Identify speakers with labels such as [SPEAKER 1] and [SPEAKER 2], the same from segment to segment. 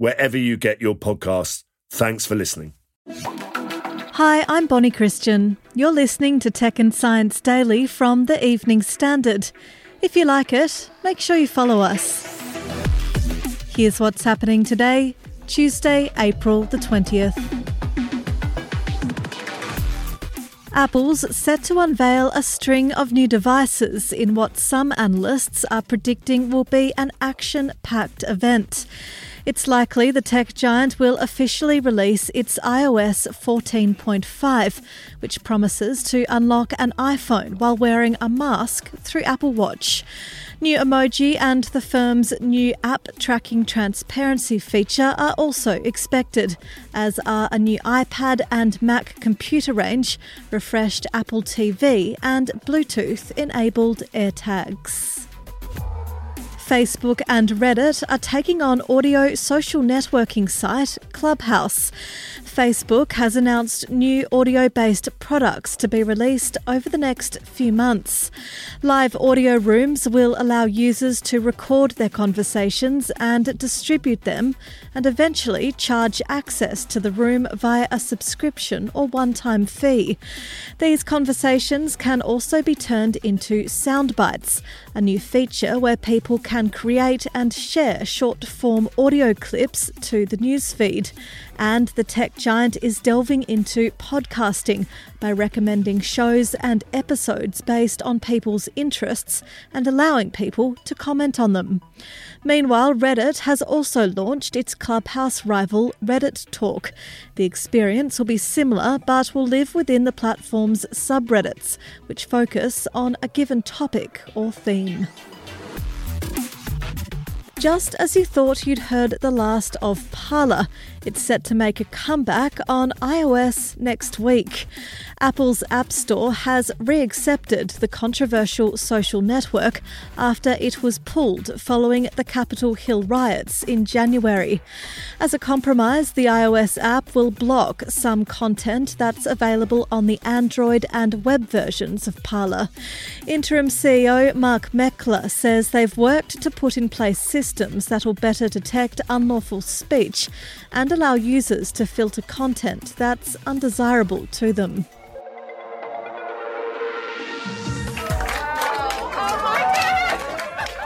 [SPEAKER 1] wherever you get your podcasts. Thanks for listening.
[SPEAKER 2] Hi, I'm Bonnie Christian. You're listening to Tech and Science Daily from the Evening Standard. If you like it, make sure you follow us. Here's what's happening today, Tuesday, April the 20th. Apple's set to unveil a string of new devices in what some analysts are predicting will be an action packed event. It's likely the tech giant will officially release its iOS 14.5, which promises to unlock an iPhone while wearing a mask through Apple Watch. New emoji and the firm's new app tracking transparency feature are also expected, as are a new iPad and Mac computer range, refreshed Apple TV, and Bluetooth enabled AirTags. Facebook and Reddit are taking on audio social networking site Clubhouse. Facebook has announced new audio based products to be released over the next few months. Live audio rooms will allow users to record their conversations and distribute them, and eventually charge access to the room via a subscription or one time fee. These conversations can also be turned into sound bites, a new feature where people can create and share short form audio clips to the newsfeed. And the tech giant is delving into podcasting by recommending shows and episodes based on people's interests and allowing people to comment on them. Meanwhile, Reddit has also launched its Clubhouse rival Reddit Talk. The experience will be similar but will live within the platform's subreddits, which focus on a given topic or theme. Just as you thought you'd heard the last of Parler, it's set to make a comeback on iOS next week. Apple's App Store has re accepted the controversial social network after it was pulled following the Capitol Hill riots in January. As a compromise, the iOS app will block some content that's available on the Android and web versions of Parler. Interim CEO Mark Meckler says they've worked to put in place systems that will better detect unlawful speech and allow users to filter content that's undesirable to them.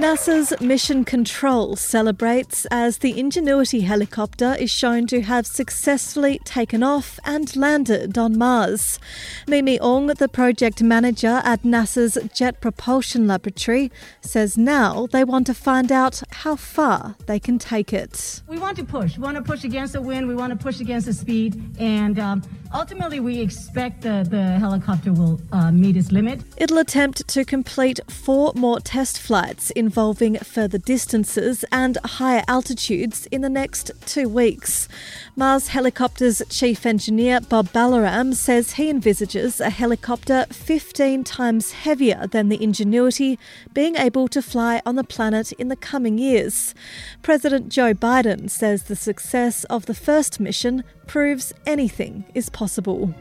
[SPEAKER 2] NASA's Mission Control celebrates as the Ingenuity helicopter is shown to have successfully taken off and landed on Mars. MiMi Aung, the project manager at NASA's Jet Propulsion Laboratory, says now they want to find out how far they can take it.
[SPEAKER 3] We want to push. We want to push against the wind. We want to push against the speed. And um, ultimately, we expect the, the helicopter will uh, meet its limit.
[SPEAKER 2] It'll attempt to complete four more test flights involving further distances and higher altitudes in the next two weeks. Mars Helicopter's chief engineer Bob Balaram says he envisages a helicopter 15 times heavier than the Ingenuity being able to fly on the planet in the coming years. President Joe Biden says the success of the first mission proves anything is possible.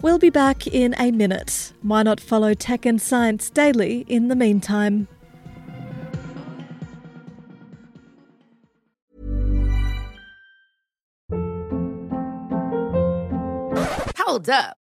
[SPEAKER 2] We'll be back in a minute. Why not follow Tech and Science daily in the meantime?
[SPEAKER 4] Hold up.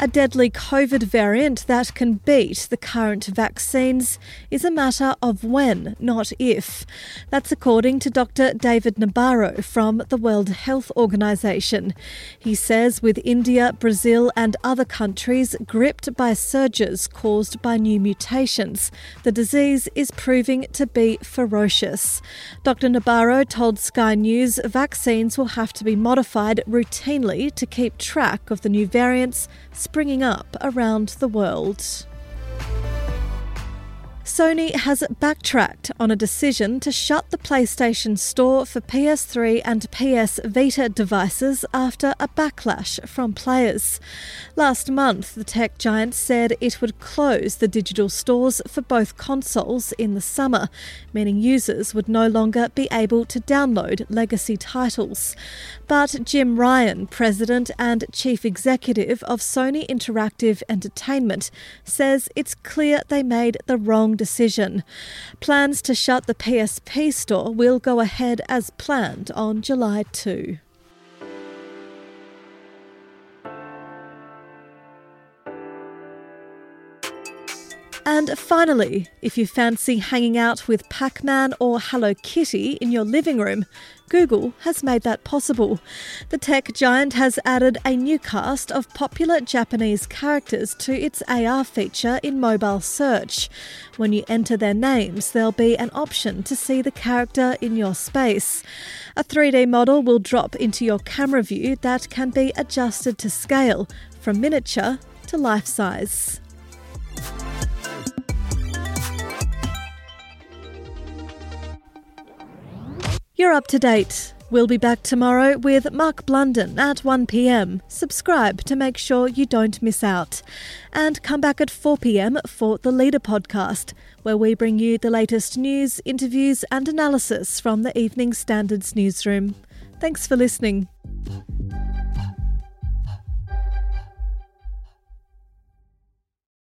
[SPEAKER 2] A deadly COVID variant that can beat the current vaccines is a matter of when, not if. That's according to Dr. David Nabarro from the World Health Organization. He says with India, Brazil, and other countries gripped by surges caused by new mutations, the disease is proving to be ferocious. Dr. Nabarro told Sky News vaccines will have to be modified routinely to keep track of the new variants springing up around the world. Sony has backtracked on a decision to shut the PlayStation Store for PS3 and PS Vita devices after a backlash from players. Last month, the tech giant said it would close the digital stores for both consoles in the summer, meaning users would no longer be able to download legacy titles. But Jim Ryan, president and chief executive of Sony Interactive Entertainment, says it's clear they made the wrong decision. Plans to shut the PSP store will go ahead as planned on July 2. And finally, if you fancy hanging out with Pac Man or Hello Kitty in your living room, Google has made that possible. The tech giant has added a new cast of popular Japanese characters to its AR feature in mobile search. When you enter their names, there'll be an option to see the character in your space. A 3D model will drop into your camera view that can be adjusted to scale, from miniature to life size. You're up to date. We'll be back tomorrow with Mark Blunden at 1pm. Subscribe to make sure you don't miss out. And come back at 4pm for the Leader podcast, where we bring you the latest news, interviews, and analysis from the Evening Standards newsroom. Thanks for listening.